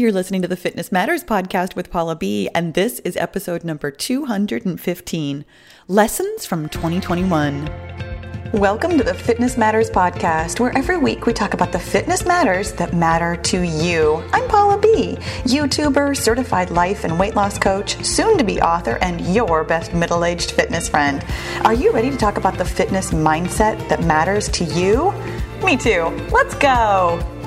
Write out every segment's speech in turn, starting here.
You're listening to the Fitness Matters podcast with Paula B, and this is episode number 215 Lessons from 2021. Welcome to the Fitness Matters podcast, where every week we talk about the fitness matters that matter to you. I'm Paula B, YouTuber, certified life and weight loss coach, soon to be author, and your best middle aged fitness friend. Are you ready to talk about the fitness mindset that matters to you? Me too. Let's go.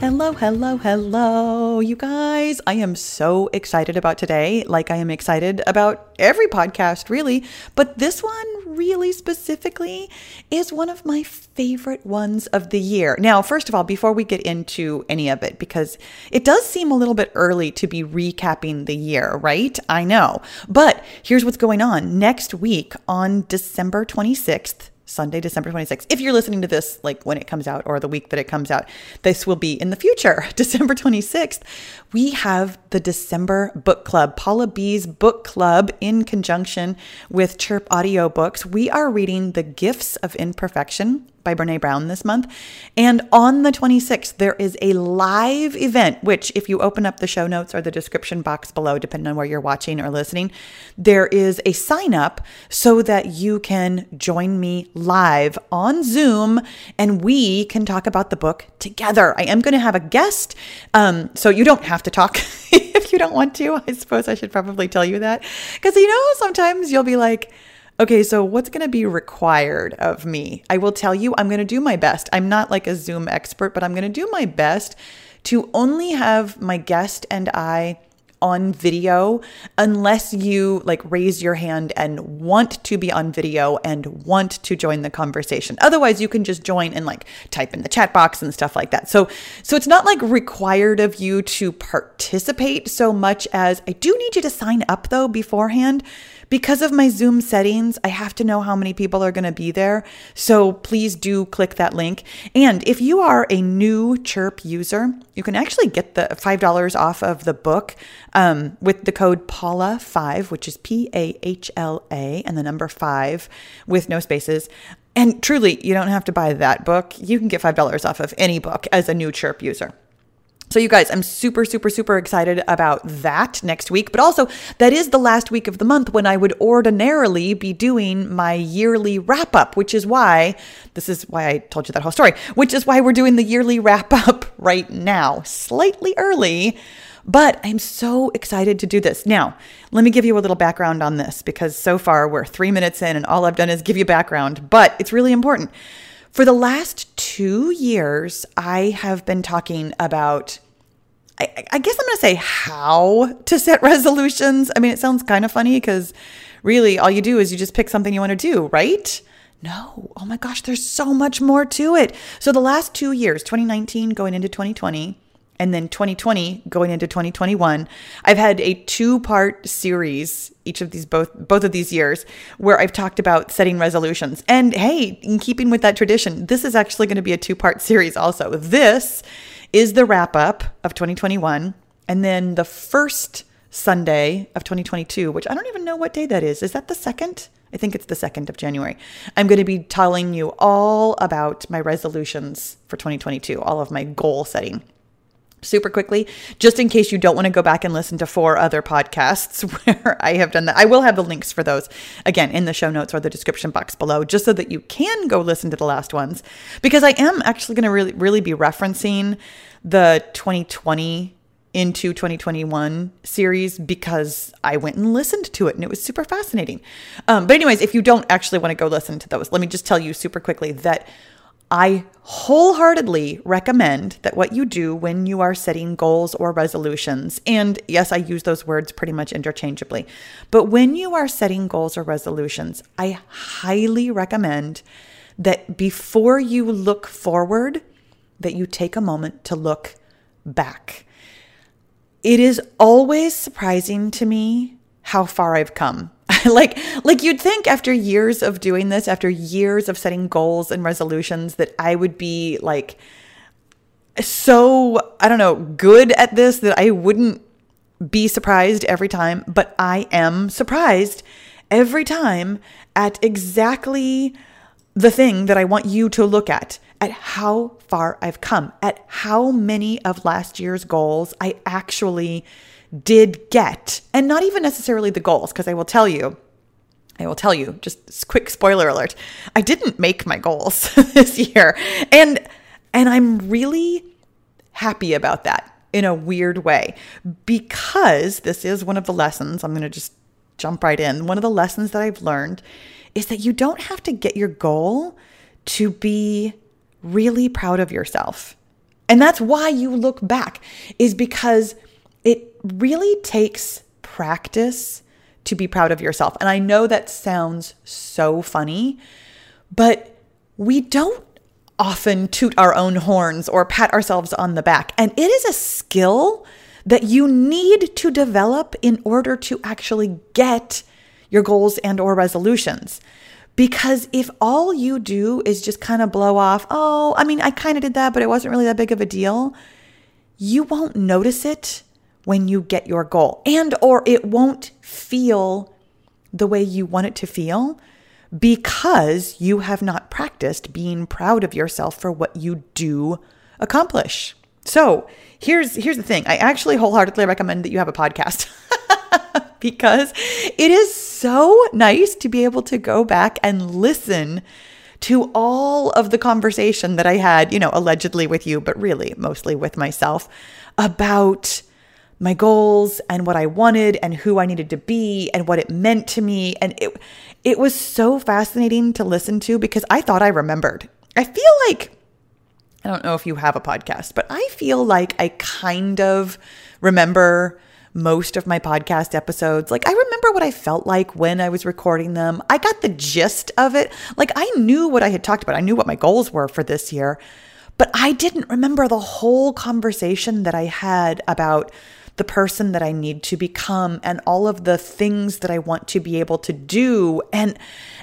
Hello, hello, hello, you guys. I am so excited about today, like I am excited about every podcast, really. But this one, really specifically, is one of my favorite ones of the year. Now, first of all, before we get into any of it, because it does seem a little bit early to be recapping the year, right? I know. But here's what's going on. Next week on December 26th, Sunday, December 26th. If you're listening to this like when it comes out or the week that it comes out, this will be in the future. December 26th, we have the December book club, Paula B's book club in conjunction with Chirp Audiobooks. We are reading The Gifts of Imperfection by Brene Brown this month. And on the 26th, there is a live event, which, if you open up the show notes or the description box below, depending on where you're watching or listening, there is a sign up so that you can join me live on Zoom and we can talk about the book together. I am going to have a guest, um, so you don't have to talk. if you don't want to, I suppose I should probably tell you that. Because you know, sometimes you'll be like, Okay, so what's going to be required of me? I will tell you, I'm going to do my best. I'm not like a Zoom expert, but I'm going to do my best to only have my guest and I on video unless you like raise your hand and want to be on video and want to join the conversation. Otherwise, you can just join and like type in the chat box and stuff like that. So so it's not like required of you to participate so much as I do need you to sign up though beforehand because of my Zoom settings, I have to know how many people are going to be there. So please do click that link. And if you are a new Chirp user, you can actually get the $5 off of the book um, with the code PAULA5, which is P A H L A, and the number five with no spaces. And truly, you don't have to buy that book. You can get $5 off of any book as a new Chirp user. So, you guys, I'm super, super, super excited about that next week. But also, that is the last week of the month when I would ordinarily be doing my yearly wrap up, which is why this is why I told you that whole story, which is why we're doing the yearly wrap up right now, slightly early. But I'm so excited to do this. Now, let me give you a little background on this because so far we're three minutes in and all I've done is give you background, but it's really important. For the last two years, I have been talking about, I, I guess I'm going to say how to set resolutions. I mean, it sounds kind of funny because really all you do is you just pick something you want to do, right? No. Oh my gosh, there's so much more to it. So the last two years, 2019 going into 2020, and then 2020 going into 2021 i've had a two part series each of these both both of these years where i've talked about setting resolutions. And hey in keeping with that tradition this is actually going to be a two part series also. This is the wrap up of 2021 and then the first sunday of 2022 which i don't even know what day that is. Is that the second? I think it's the 2nd of January. I'm going to be telling you all about my resolutions for 2022, all of my goal setting super quickly, just in case you don't want to go back and listen to four other podcasts where I have done that. I will have the links for those again in the show notes or the description box below, just so that you can go listen to the last ones. Because I am actually going to really, really be referencing the 2020 into 2021 series because I went and listened to it and it was super fascinating. Um, but, anyways, if you don't actually want to go listen to those, let me just tell you super quickly that I wholeheartedly recommend that what you do when you are setting goals or resolutions, and yes, I use those words pretty much interchangeably, but when you are setting goals or resolutions, I highly recommend that before you look forward, that you take a moment to look back. It is always surprising to me how far I've come like like you'd think after years of doing this, after years of setting goals and resolutions that I would be like so I don't know, good at this that I wouldn't be surprised every time, but I am surprised every time at exactly the thing that I want you to look at at how far I've come, at how many of last year's goals I actually did get, and not even necessarily the goals, because I will tell you, I will tell you, just quick spoiler alert, I didn't make my goals this year. And and I'm really happy about that in a weird way because this is one of the lessons. I'm going to just jump right in. One of the lessons that I've learned is that you don't have to get your goal to be really proud of yourself. And that's why you look back, is because really takes practice to be proud of yourself. And I know that sounds so funny, but we don't often toot our own horns or pat ourselves on the back. And it is a skill that you need to develop in order to actually get your goals and or resolutions. Because if all you do is just kind of blow off, oh, I mean, I kind of did that, but it wasn't really that big of a deal, you won't notice it when you get your goal and or it won't feel the way you want it to feel because you have not practiced being proud of yourself for what you do accomplish. So, here's here's the thing. I actually wholeheartedly recommend that you have a podcast. because it is so nice to be able to go back and listen to all of the conversation that I had, you know, allegedly with you, but really mostly with myself about my goals and what I wanted and who I needed to be and what it meant to me and it it was so fascinating to listen to because I thought I remembered. I feel like I don't know if you have a podcast, but I feel like I kind of remember most of my podcast episodes. Like, I remember what I felt like when I was recording them. I got the gist of it. Like, I knew what I had talked about, I knew what my goals were for this year, but I didn't remember the whole conversation that I had about the person that I need to become and all of the things that I want to be able to do. And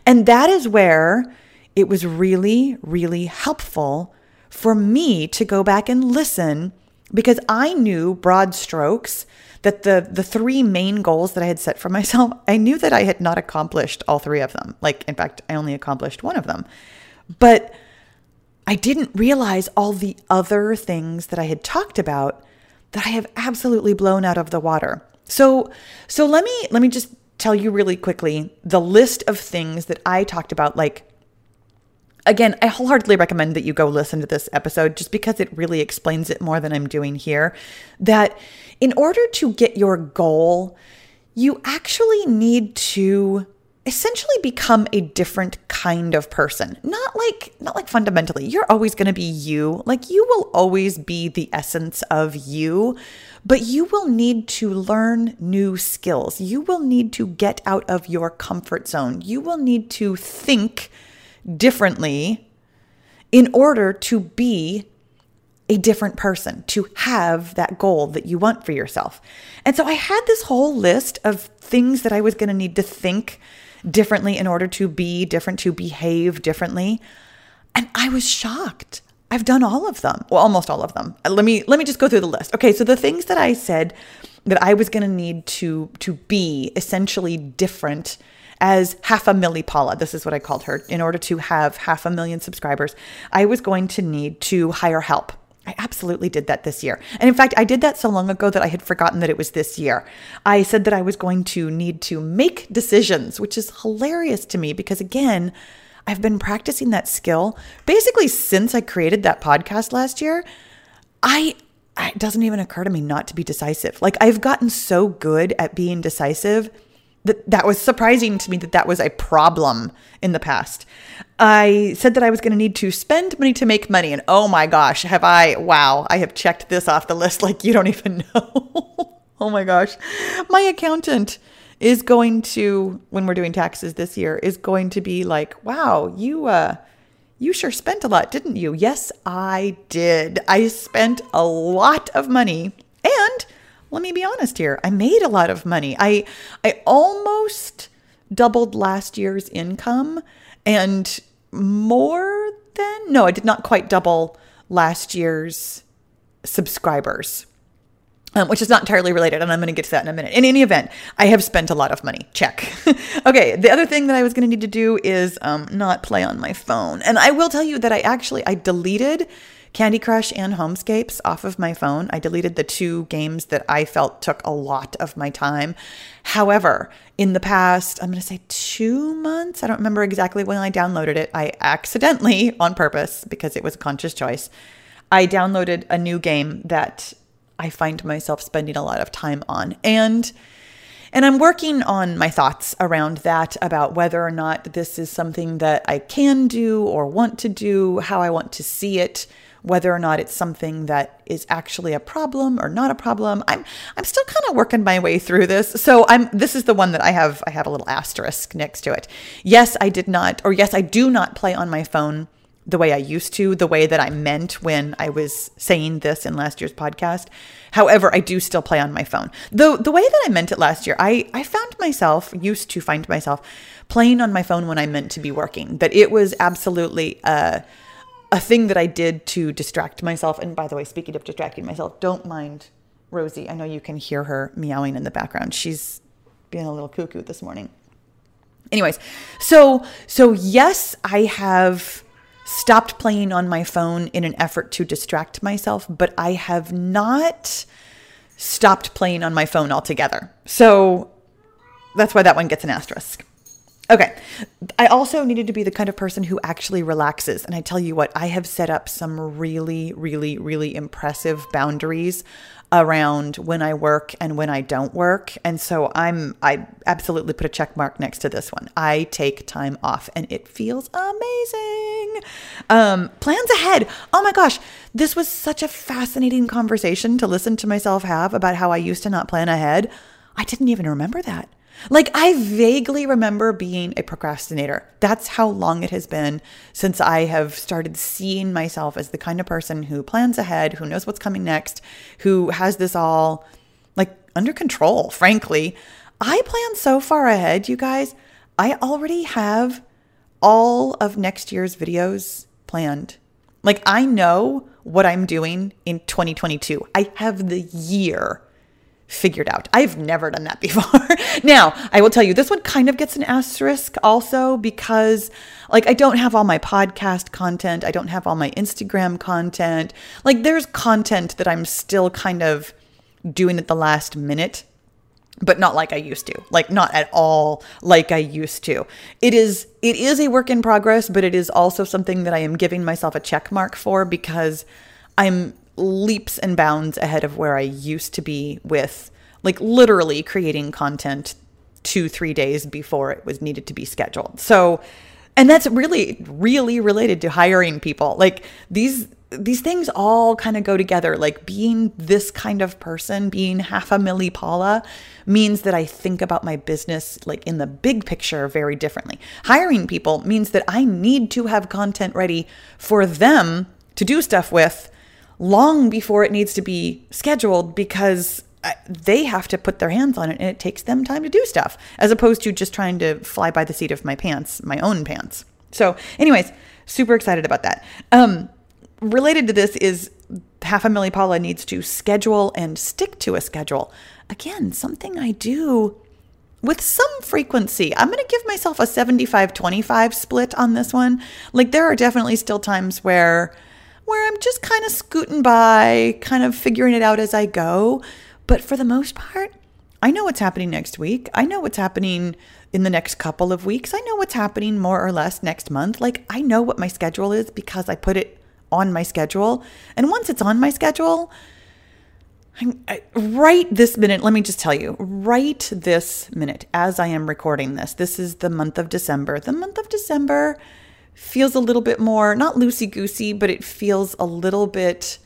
and that is where it was really really helpful for me to go back and listen because I knew broad strokes that the the three main goals that I had set for myself, I knew that I had not accomplished all three of them. Like in fact, I only accomplished one of them. But I didn't realize all the other things that I had talked about that I have absolutely blown out of the water. So so let me let me just tell you really quickly the list of things that I talked about like again, I wholeheartedly recommend that you go listen to this episode just because it really explains it more than I'm doing here. That in order to get your goal, you actually need to essentially become a different kind of person. Not like not like fundamentally. You're always going to be you. Like you will always be the essence of you but you will need to learn new skills. You will need to get out of your comfort zone. You will need to think differently in order to be a different person, to have that goal that you want for yourself. And so I had this whole list of things that I was going to need to think differently in order to be different, to behave differently. And I was shocked. I've done all of them. Well, almost all of them. Uh, let me let me just go through the list. Okay, so the things that I said that I was going to need to to be essentially different as half a milli Paula. This is what I called her. In order to have half a million subscribers, I was going to need to hire help. I absolutely did that this year. And in fact, I did that so long ago that I had forgotten that it was this year. I said that I was going to need to make decisions, which is hilarious to me because, again, I've been practicing that skill basically since I created that podcast last year. I it doesn't even occur to me not to be decisive. Like I've gotten so good at being decisive that that was surprising to me that that was a problem in the past. I said that I was going to need to spend money to make money and oh my gosh, have I wow, I have checked this off the list like you don't even know. oh my gosh. My accountant is going to when we're doing taxes this year is going to be like, "Wow, you uh you sure spent a lot, didn't you?" Yes, I did. I spent a lot of money let me be honest here. I made a lot of money. I I almost doubled last year's income and more than no, I did not quite double last year's subscribers. um, which is not entirely related, and I'm going to get to that in a minute. In any event, I have spent a lot of money. Check. okay, the other thing that I was going to need to do is um, not play on my phone, and I will tell you that I actually I deleted Candy Crush and Homescapes off of my phone. I deleted the two games that I felt took a lot of my time. However, in the past, I'm going to say two months, I don't remember exactly when I downloaded it. I accidentally, on purpose, because it was a conscious choice, I downloaded a new game that I find myself spending a lot of time on. And and I'm working on my thoughts around that about whether or not this is something that I can do or want to do, how I want to see it, whether or not it's something that is actually a problem or not a problem. I'm I'm still kind of working my way through this. So I'm this is the one that I have I have a little asterisk next to it. Yes, I did not or yes, I do not play on my phone the way I used to, the way that I meant when I was saying this in last year's podcast. However, I do still play on my phone. The the way that I meant it last year, I I found myself used to find myself playing on my phone when I meant to be working. That it was absolutely a a thing that I did to distract myself. And by the way, speaking of distracting myself, don't mind Rosie. I know you can hear her meowing in the background. She's being a little cuckoo this morning. Anyways, so so yes, I have stopped playing on my phone in an effort to distract myself, but I have not stopped playing on my phone altogether. So that's why that one gets an asterisk. Okay. I also needed to be the kind of person who actually relaxes. And I tell you what, I have set up some really, really, really impressive boundaries around when I work and when I don't work. And so I'm I absolutely put a check mark next to this one. I take time off and it feels amazing. Um, plans ahead. Oh my gosh, this was such a fascinating conversation to listen to myself have about how I used to not plan ahead. I didn't even remember that. Like, I vaguely remember being a procrastinator. That's how long it has been since I have started seeing myself as the kind of person who plans ahead, who knows what's coming next, who has this all like under control, frankly. I plan so far ahead, you guys. I already have all of next year's videos planned. Like, I know what I'm doing in 2022. I have the year figured out. I've never done that before. now, I will tell you, this one kind of gets an asterisk also because, like, I don't have all my podcast content, I don't have all my Instagram content. Like, there's content that I'm still kind of doing at the last minute. But not like I used to. Like not at all like I used to. It is it is a work in progress, but it is also something that I am giving myself a check mark for because I'm leaps and bounds ahead of where I used to be with like literally creating content two, three days before it was needed to be scheduled. So, and that's really, really related to hiring people. Like these, these things all kind of go together. Like being this kind of person, being half a milli Paula, means that I think about my business like in the big picture very differently. Hiring people means that I need to have content ready for them to do stuff with long before it needs to be scheduled because uh, they have to put their hands on it and it takes them time to do stuff as opposed to just trying to fly by the seat of my pants, my own pants. So, anyways, super excited about that. Um, related to this is half a milli Paula needs to schedule and stick to a schedule. Again, something I do with some frequency. I'm going to give myself a 75 25 split on this one. Like, there are definitely still times where where I'm just kind of scooting by, kind of figuring it out as I go. But for the most part, I know what's happening next week. I know what's happening in the next couple of weeks. I know what's happening more or less next month. Like, I know what my schedule is because I put it on my schedule. And once it's on my schedule, I, right this minute, let me just tell you, right this minute, as I am recording this, this is the month of December. The month of December feels a little bit more, not loosey goosey, but it feels a little bit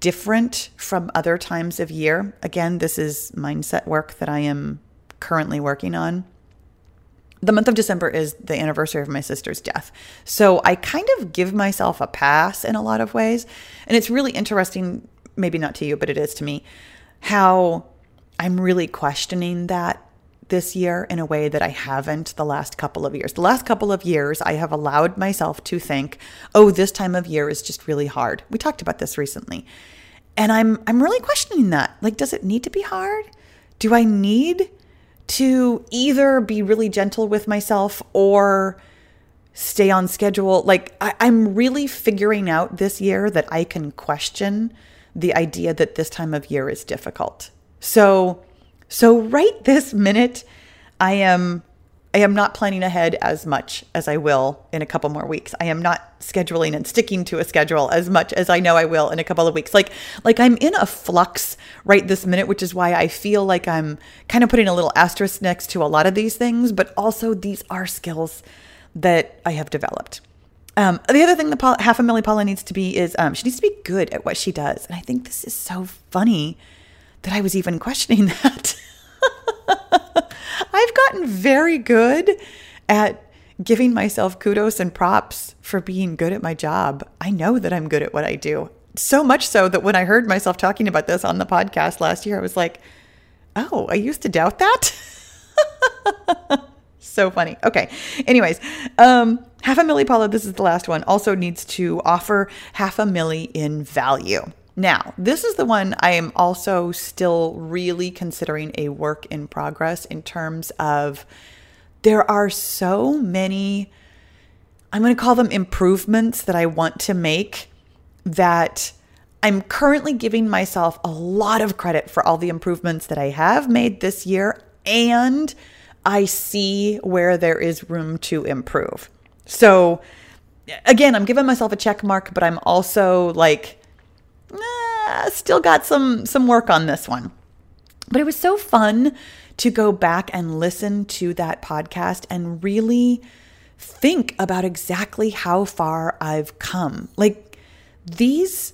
different from other times of year. Again, this is mindset work that I am currently working on. The month of December is the anniversary of my sister's death. So I kind of give myself a pass in a lot of ways. And it's really interesting, maybe not to you, but it is to me, how I'm really questioning that this year in a way that I haven't the last couple of years. The last couple of years, I have allowed myself to think, oh, this time of year is just really hard. We talked about this recently. and I'm I'm really questioning that. Like does it need to be hard? Do I need to either be really gentle with myself or stay on schedule? Like I, I'm really figuring out this year that I can question the idea that this time of year is difficult. So so right this minute I am I am not planning ahead as much as I will in a couple more weeks. I am not scheduling and sticking to a schedule as much as I know I will in a couple of weeks. Like like I'm in a flux right this minute, which is why I feel like I'm kind of putting a little asterisk next to a lot of these things, but also these are skills that I have developed. Um, the other thing that half a milli Paula needs to be is um, she needs to be good at what she does, and I think this is so funny that I was even questioning that. I've gotten very good at giving myself kudos and props for being good at my job. I know that I'm good at what I do. So much so that when I heard myself talking about this on the podcast last year, I was like, oh, I used to doubt that. so funny. Okay. Anyways, um, half a milli, Paula, this is the last one, also needs to offer half a milli in value. Now, this is the one I am also still really considering a work in progress in terms of there are so many, I'm going to call them improvements that I want to make that I'm currently giving myself a lot of credit for all the improvements that I have made this year. And I see where there is room to improve. So, again, I'm giving myself a check mark, but I'm also like, still got some some work on this one. But it was so fun to go back and listen to that podcast and really think about exactly how far I've come. Like these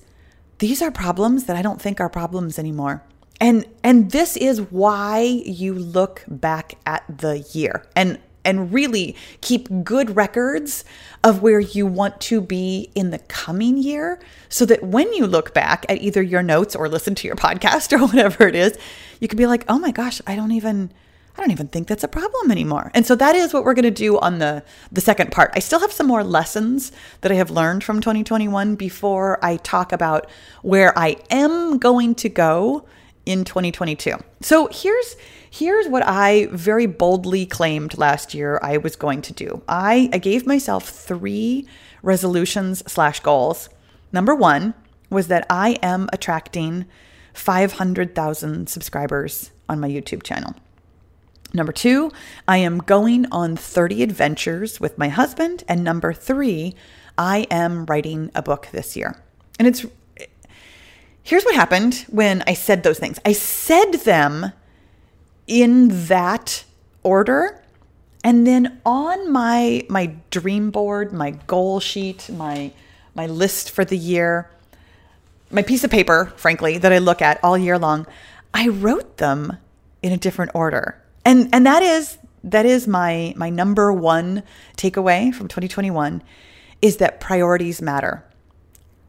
these are problems that I don't think are problems anymore. And and this is why you look back at the year. And and really keep good records of where you want to be in the coming year so that when you look back at either your notes or listen to your podcast or whatever it is, you can be like, "Oh my gosh, I don't even I don't even think that's a problem anymore." And so that is what we're going to do on the the second part. I still have some more lessons that I have learned from 2021 before I talk about where I am going to go in 2022. So here's here's what I very boldly claimed last year I was going to do. I, I gave myself three resolutions slash goals. Number one was that I am attracting 500,000 subscribers on my YouTube channel. Number two, I am going on 30 adventures with my husband. And number three, I am writing a book this year. And it's Here's what happened when I said those things. I said them in that order. And then on my my dream board, my goal sheet, my my list for the year, my piece of paper, frankly, that I look at all year long, I wrote them in a different order. And and that is that is my my number one takeaway from 2021 is that priorities matter.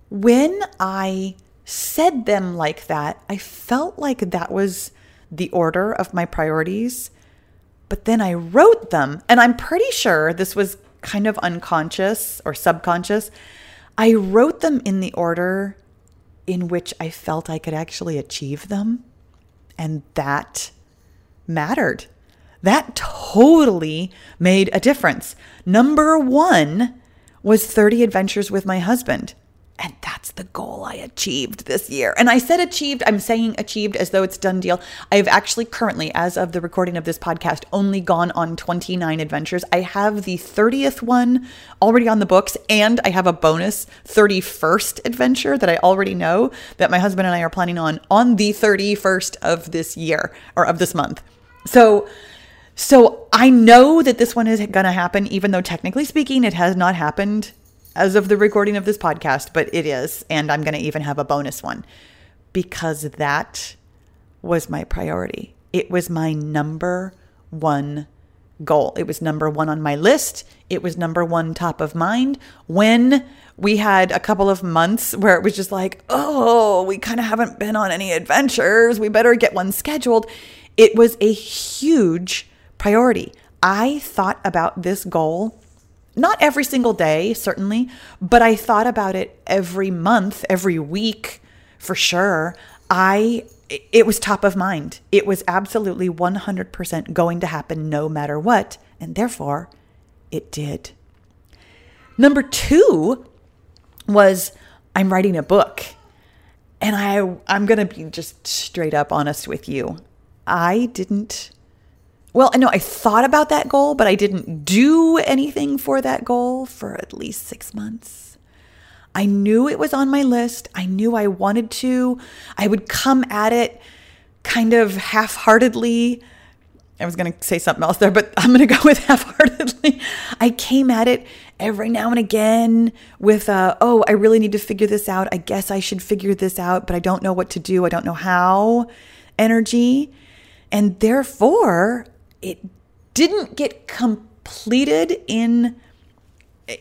When I said them like that, I felt like that was the order of my priorities. But then I wrote them, and I'm pretty sure this was kind of unconscious or subconscious. I wrote them in the order in which I felt I could actually achieve them. And that mattered. That totally made a difference. Number one was 30 adventures with my husband. And that's the goal I achieved this year. And I said achieved, I'm saying achieved as though it's done deal. I've actually currently, as of the recording of this podcast, only gone on 29 adventures. I have the 30th one already on the books, and I have a bonus 31st adventure that I already know that my husband and I are planning on on the 31st of this year or of this month. So, so I know that this one is going to happen, even though technically speaking, it has not happened as of the recording of this podcast, but it is. And I'm going to even have a bonus one because that was my priority. It was my number one goal. It was number one on my list. It was number one top of mind. When we had a couple of months where it was just like, oh, we kind of haven't been on any adventures. We better get one scheduled. It was a huge priority. I thought about this goal not every single day, certainly, but I thought about it every month, every week for sure. I it was top of mind. It was absolutely 100% going to happen no matter what, and therefore it did. Number 2 was I'm writing a book. And I I'm going to be just straight up honest with you. I didn't well, I know I thought about that goal, but I didn't do anything for that goal for at least 6 months. I knew it was on my list. I knew I wanted to. I would come at it kind of half heartedly. I was going to say something else there, but I'm going to go with half heartedly. I came at it every now and again with, uh, oh, I really need to figure this out. I guess I should figure this out, but I don't know what to do. I don't know how energy. And therefore, it didn't get completed in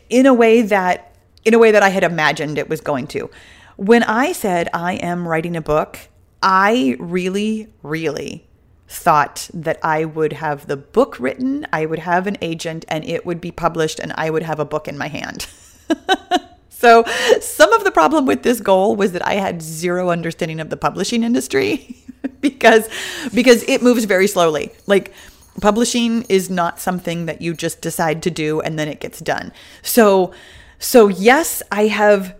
in a way that in a way that I had imagined it was going to. When I said I am writing a book, I really really thought that I would have the book written, I would have an agent and it would be published and I would have a book in my hand. so, some of the problem with this goal was that I had zero understanding of the publishing industry because because it moves very slowly. Like publishing is not something that you just decide to do and then it gets done. So so yes, I have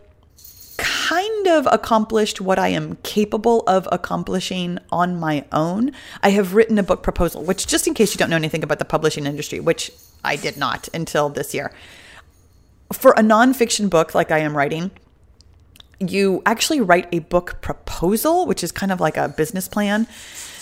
kind of accomplished what I am capable of accomplishing on my own. I have written a book proposal, which just in case you don't know anything about the publishing industry, which I did not until this year. For a nonfiction book like I am writing, you actually write a book proposal, which is kind of like a business plan.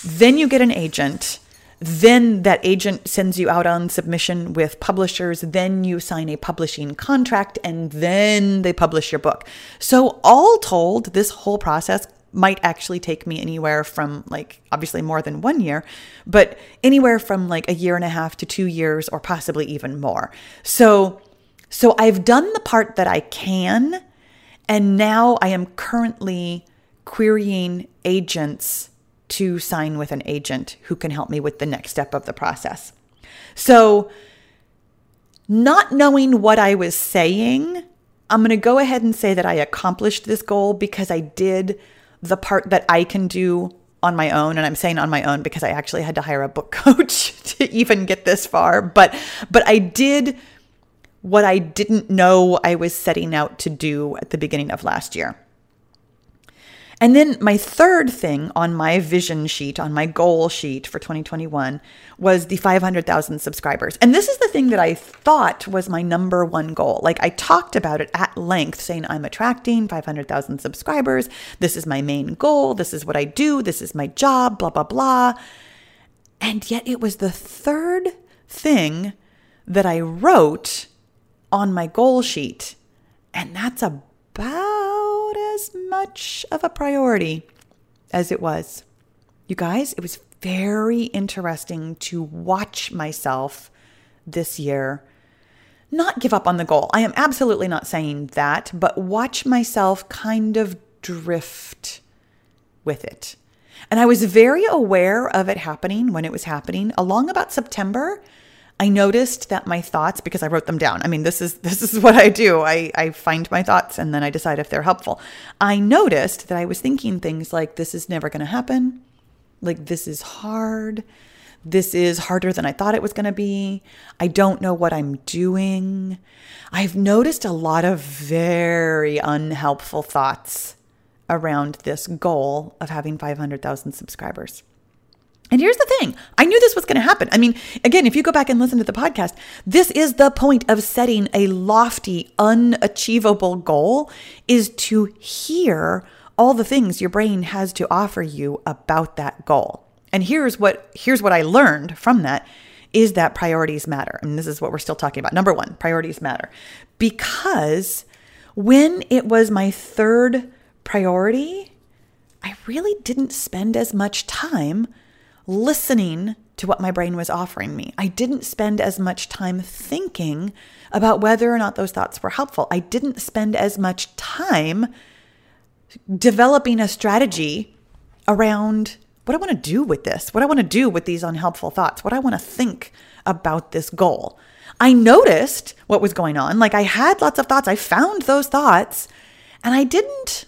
Then you get an agent then that agent sends you out on submission with publishers. Then you sign a publishing contract and then they publish your book. So, all told, this whole process might actually take me anywhere from like obviously more than one year, but anywhere from like a year and a half to two years or possibly even more. So, so I've done the part that I can, and now I am currently querying agents to sign with an agent who can help me with the next step of the process. So, not knowing what I was saying, I'm going to go ahead and say that I accomplished this goal because I did the part that I can do on my own and I'm saying on my own because I actually had to hire a book coach to even get this far but but I did what I didn't know I was setting out to do at the beginning of last year. And then my third thing on my vision sheet, on my goal sheet for 2021, was the 500,000 subscribers. And this is the thing that I thought was my number one goal. Like I talked about it at length, saying I'm attracting 500,000 subscribers. This is my main goal. This is what I do. This is my job, blah, blah, blah. And yet it was the third thing that I wrote on my goal sheet. And that's about as much of a priority as it was. You guys, it was very interesting to watch myself this year not give up on the goal. I am absolutely not saying that, but watch myself kind of drift with it. And I was very aware of it happening when it was happening along about September. I noticed that my thoughts, because I wrote them down. I mean, this is this is what I do. I, I find my thoughts and then I decide if they're helpful. I noticed that I was thinking things like, this is never gonna happen. Like this is hard. This is harder than I thought it was going to be. I don't know what I'm doing. I've noticed a lot of very unhelpful thoughts around this goal of having 500,000 subscribers. And here's the thing I knew this was going to happen. I mean, again, if you go back and listen to the podcast, this is the point of setting a lofty, unachievable goal is to hear all the things your brain has to offer you about that goal. And here's what here's what I learned from that is that priorities matter. And this is what we're still talking about. Number 1, priorities matter. Because when it was my third priority, I really didn't spend as much time listening to what my brain was offering me. I didn't spend as much time thinking about whether or not those thoughts were helpful. I didn't spend as much time developing a strategy around what I want to do with this, what I want to do with these unhelpful thoughts, what I want to think about this goal. I noticed what was going on. Like I had lots of thoughts. I found those thoughts and I didn't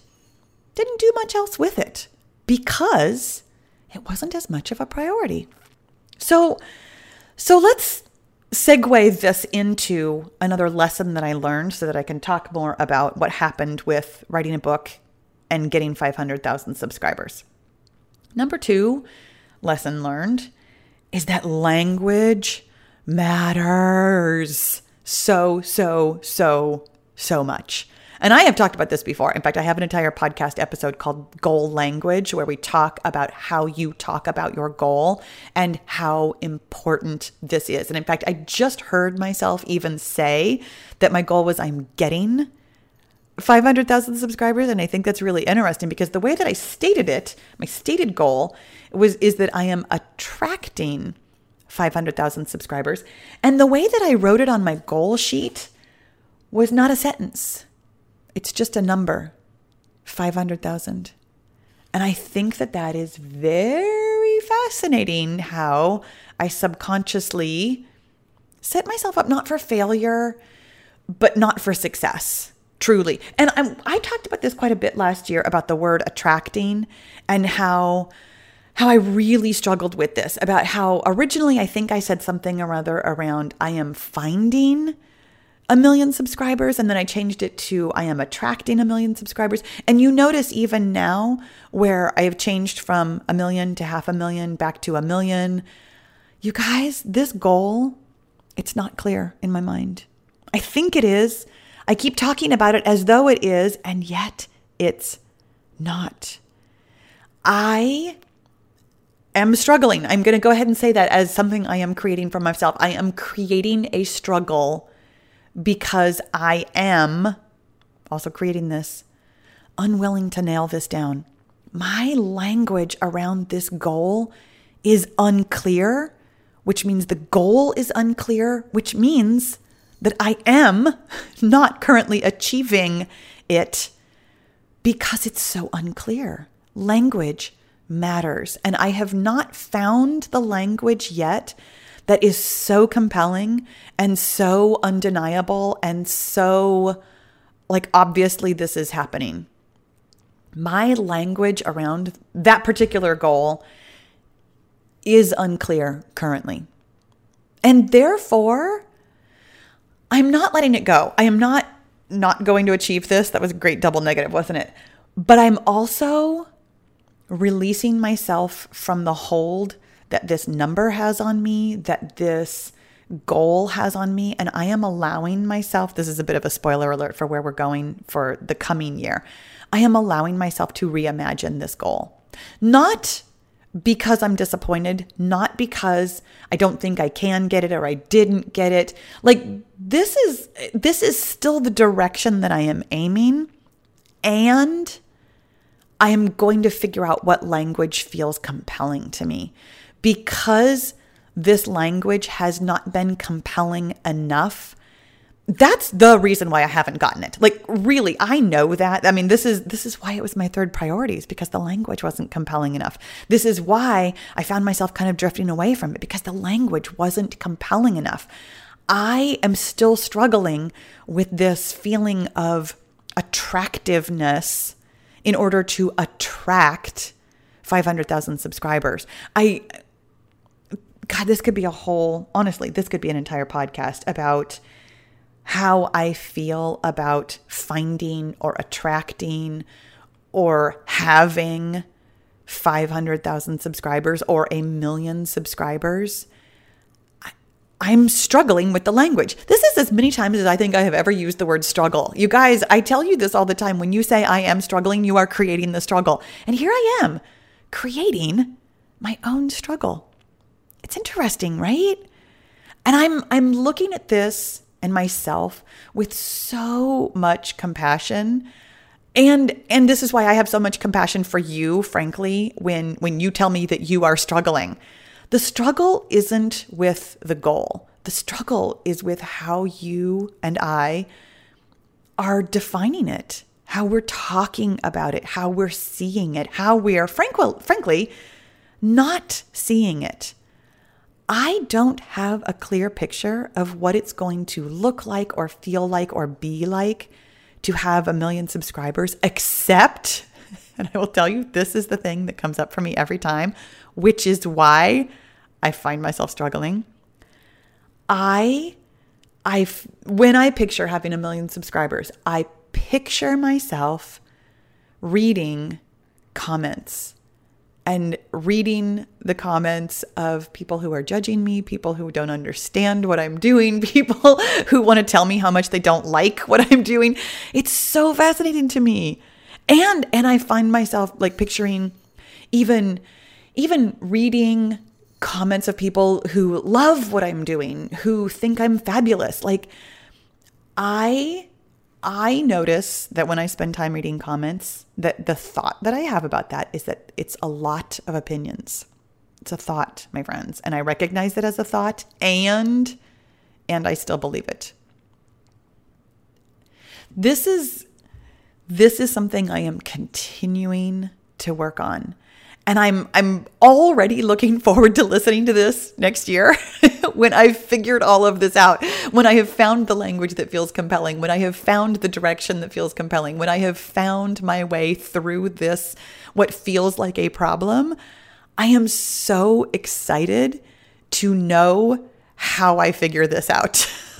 didn't do much else with it because it wasn't as much of a priority. So, so let's segue this into another lesson that I learned so that I can talk more about what happened with writing a book and getting 500,000 subscribers. Number two lesson learned is that language matters so, so, so, so much. And I have talked about this before. In fact, I have an entire podcast episode called Goal Language where we talk about how you talk about your goal and how important this is. And in fact, I just heard myself even say that my goal was I'm getting 500,000 subscribers and I think that's really interesting because the way that I stated it, my stated goal was is that I am attracting 500,000 subscribers. And the way that I wrote it on my goal sheet was not a sentence. It's just a number 500,000. And I think that that is very fascinating how I subconsciously set myself up not for failure, but not for success. Truly. And I'm, I talked about this quite a bit last year about the word attracting and how how I really struggled with this about how originally I think I said something or other around I am finding a million subscribers and then I changed it to I am attracting a million subscribers. And you notice even now where I have changed from a million to half a million back to a million. You guys, this goal, it's not clear in my mind. I think it is. I keep talking about it as though it is, and yet it's not. I am struggling. I'm going to go ahead and say that as something I am creating for myself. I am creating a struggle because I am also creating this unwilling to nail this down. My language around this goal is unclear, which means the goal is unclear, which means that I am not currently achieving it because it's so unclear. Language matters. And I have not found the language yet that is so compelling and so undeniable and so like obviously this is happening. My language around that particular goal is unclear currently. And therefore, I'm not letting it go. I am not not going to achieve this. That was a great double negative, wasn't it? But I'm also releasing myself from the hold that this number has on me, that this goal has on me. And I am allowing myself, this is a bit of a spoiler alert for where we're going for the coming year. I am allowing myself to reimagine this goal. Not because I'm disappointed, not because I don't think I can get it or I didn't get it. Like this is this is still the direction that I am aiming and I am going to figure out what language feels compelling to me because this language has not been compelling enough that's the reason why I haven't gotten it. Like really, I know that. I mean, this is this is why it was my third priority is because the language wasn't compelling enough. This is why I found myself kind of drifting away from it because the language wasn't compelling enough. I am still struggling with this feeling of attractiveness in order to attract 500,000 subscribers. I God, this could be a whole, honestly, this could be an entire podcast about how I feel about finding or attracting or having 500,000 subscribers or a million subscribers. I'm struggling with the language. This is as many times as I think I have ever used the word struggle. You guys, I tell you this all the time. When you say I am struggling, you are creating the struggle. And here I am creating my own struggle. It's interesting, right? And I'm I'm looking at this and myself with so much compassion. And and this is why I have so much compassion for you, frankly, when when you tell me that you are struggling. The struggle isn't with the goal. The struggle is with how you and I are defining it, how we're talking about it, how we're seeing it, how we are frankly not seeing it. I don't have a clear picture of what it's going to look like or feel like or be like to have a million subscribers, except And I will tell you, this is the thing that comes up for me every time, which is why I find myself struggling. I, I, when I picture having a million subscribers, I picture myself reading comments and reading the comments of people who are judging me, people who don't understand what I'm doing, people who want to tell me how much they don't like what I'm doing. It's so fascinating to me. And and I find myself like picturing even even reading comments of people who love what I'm doing, who think I'm fabulous. Like I I notice that when I spend time reading comments, that the thought that I have about that is that it's a lot of opinions. It's a thought, my friends, and I recognize it as a thought and and I still believe it. This is this is something I am continuing to work on. And I'm I'm already looking forward to listening to this next year when I've figured all of this out, when I have found the language that feels compelling, when I have found the direction that feels compelling, when I have found my way through this what feels like a problem. I am so excited to know how I figure this out.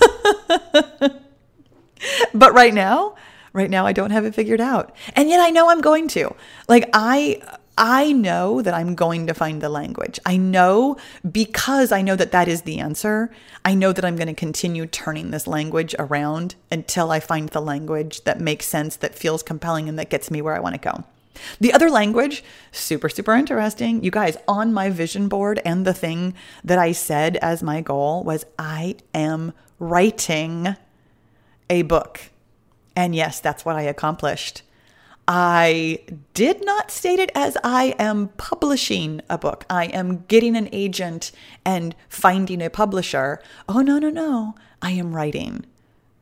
but right now, right now I don't have it figured out. And yet I know I'm going to. Like I I know that I'm going to find the language. I know because I know that that is the answer. I know that I'm going to continue turning this language around until I find the language that makes sense, that feels compelling, and that gets me where I want to go. The other language, super, super interesting. You guys, on my vision board, and the thing that I said as my goal was I am writing a book. And yes, that's what I accomplished. I did not state it as I am publishing a book. I am getting an agent and finding a publisher. Oh, no, no, no. I am writing.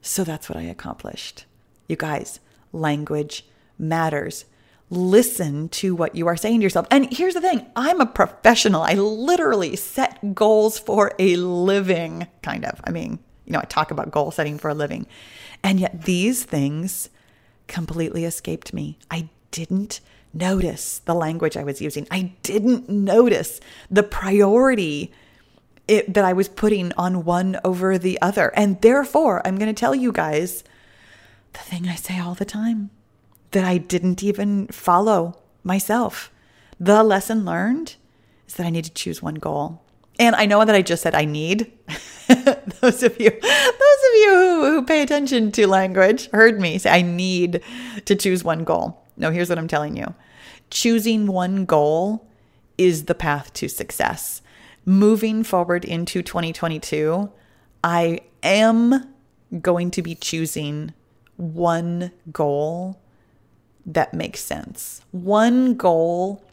So that's what I accomplished. You guys, language matters. Listen to what you are saying to yourself. And here's the thing I'm a professional. I literally set goals for a living, kind of. I mean, you know, I talk about goal setting for a living. And yet these things completely escaped me. I didn't notice the language I was using. I didn't notice the priority it, that I was putting on one over the other. And therefore, I'm going to tell you guys the thing I say all the time that I didn't even follow myself. The lesson learned is that I need to choose one goal. And I know that I just said I need. those of you, those of you who, who pay attention to language heard me say I need to choose one goal. No, here's what I'm telling you. Choosing one goal is the path to success. Moving forward into 2022, I am going to be choosing one goal that makes sense. One goal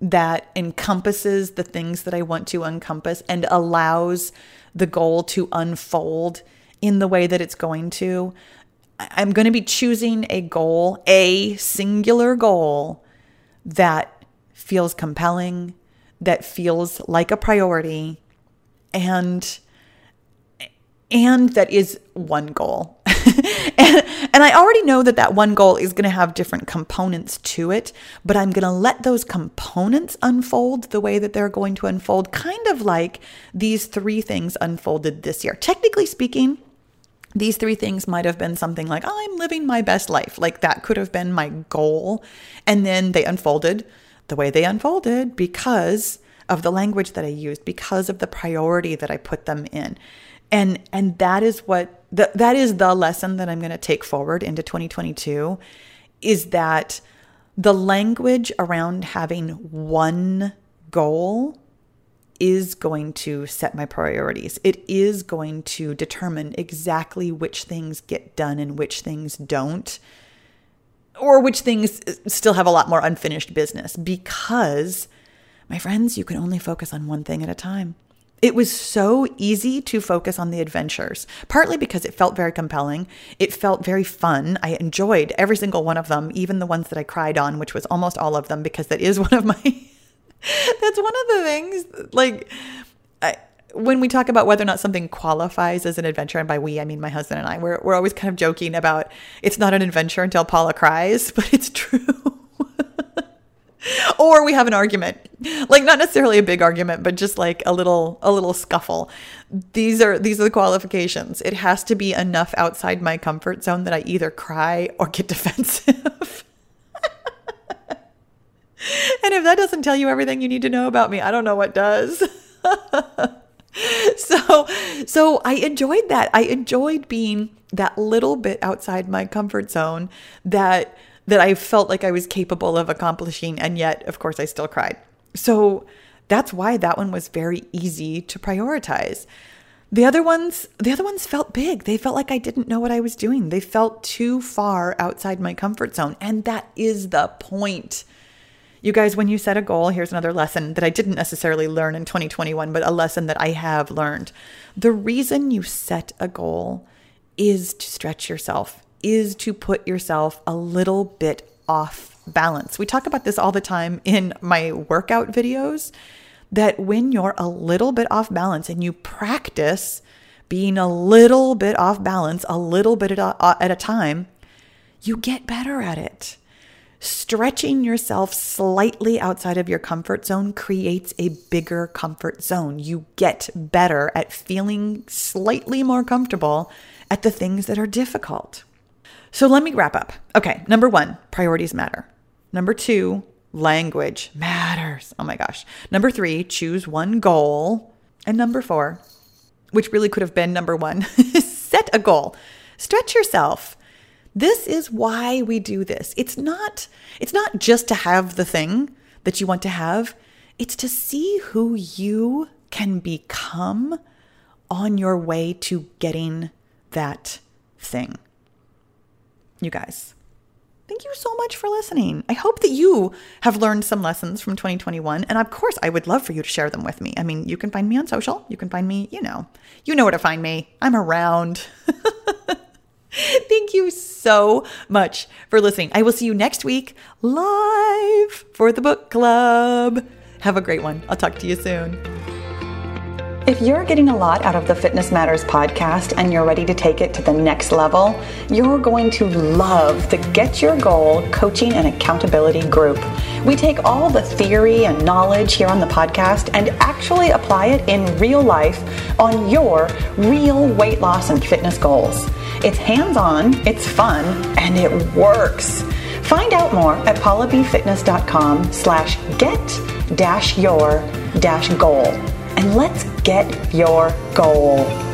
that encompasses the things that I want to encompass and allows the goal to unfold in the way that it's going to. I'm going to be choosing a goal, a singular goal that feels compelling, that feels like a priority, and and that is one goal. and, and I already know that that one goal is going to have different components to it, but I'm going to let those components unfold the way that they're going to unfold, kind of like these three things unfolded this year. Technically speaking, these three things might have been something like, oh, I'm living my best life. Like that could have been my goal. And then they unfolded the way they unfolded because of the language that I used, because of the priority that I put them in. And and that is what the, that is the lesson that I'm going to take forward into 2022 is that the language around having one goal is going to set my priorities. It is going to determine exactly which things get done and which things don't, or which things still have a lot more unfinished business. Because, my friends, you can only focus on one thing at a time. It was so easy to focus on the adventures, partly because it felt very compelling. It felt very fun. I enjoyed every single one of them, even the ones that I cried on, which was almost all of them, because that is one of my. that's one of the things, like, I, when we talk about whether or not something qualifies as an adventure, and by we, I mean my husband and I, we're, we're always kind of joking about it's not an adventure until Paula cries, but it's true. or we have an argument. Like not necessarily a big argument but just like a little a little scuffle. These are these are the qualifications. It has to be enough outside my comfort zone that i either cry or get defensive and if that doesn't tell you everything you need to know about me i don't know what does so so i enjoyed that i enjoyed being that little bit outside my comfort zone that that I felt like I was capable of accomplishing. And yet, of course, I still cried. So that's why that one was very easy to prioritize. The other ones, the other ones felt big. They felt like I didn't know what I was doing. They felt too far outside my comfort zone. And that is the point. You guys, when you set a goal, here's another lesson that I didn't necessarily learn in 2021, but a lesson that I have learned. The reason you set a goal is to stretch yourself is to put yourself a little bit off balance. We talk about this all the time in my workout videos that when you're a little bit off balance and you practice being a little bit off balance, a little bit at a, at a time, you get better at it. Stretching yourself slightly outside of your comfort zone creates a bigger comfort zone. You get better at feeling slightly more comfortable at the things that are difficult. So let me wrap up. Okay, number one, priorities matter. Number two, language matters. Oh my gosh. Number three, choose one goal. And number four, which really could have been number one, set a goal. Stretch yourself. This is why we do this. It's not it's not just to have the thing that you want to have. It's to see who you can become on your way to getting that thing you guys. Thank you so much for listening. I hope that you have learned some lessons from 2021. And of course, I would love for you to share them with me. I mean, you can find me on social. You can find me, you know, you know where to find me. I'm around. Thank you so much for listening. I will see you next week live for the book club. Have a great one. I'll talk to you soon. If you're getting a lot out of the Fitness Matters podcast and you're ready to take it to the next level, you're going to love the Get Your Goal coaching and accountability group. We take all the theory and knowledge here on the podcast and actually apply it in real life on your real weight loss and fitness goals. It's hands on, it's fun, and it works. Find out more at paulabfitness.com slash get dash your dash goal and let's get your goal.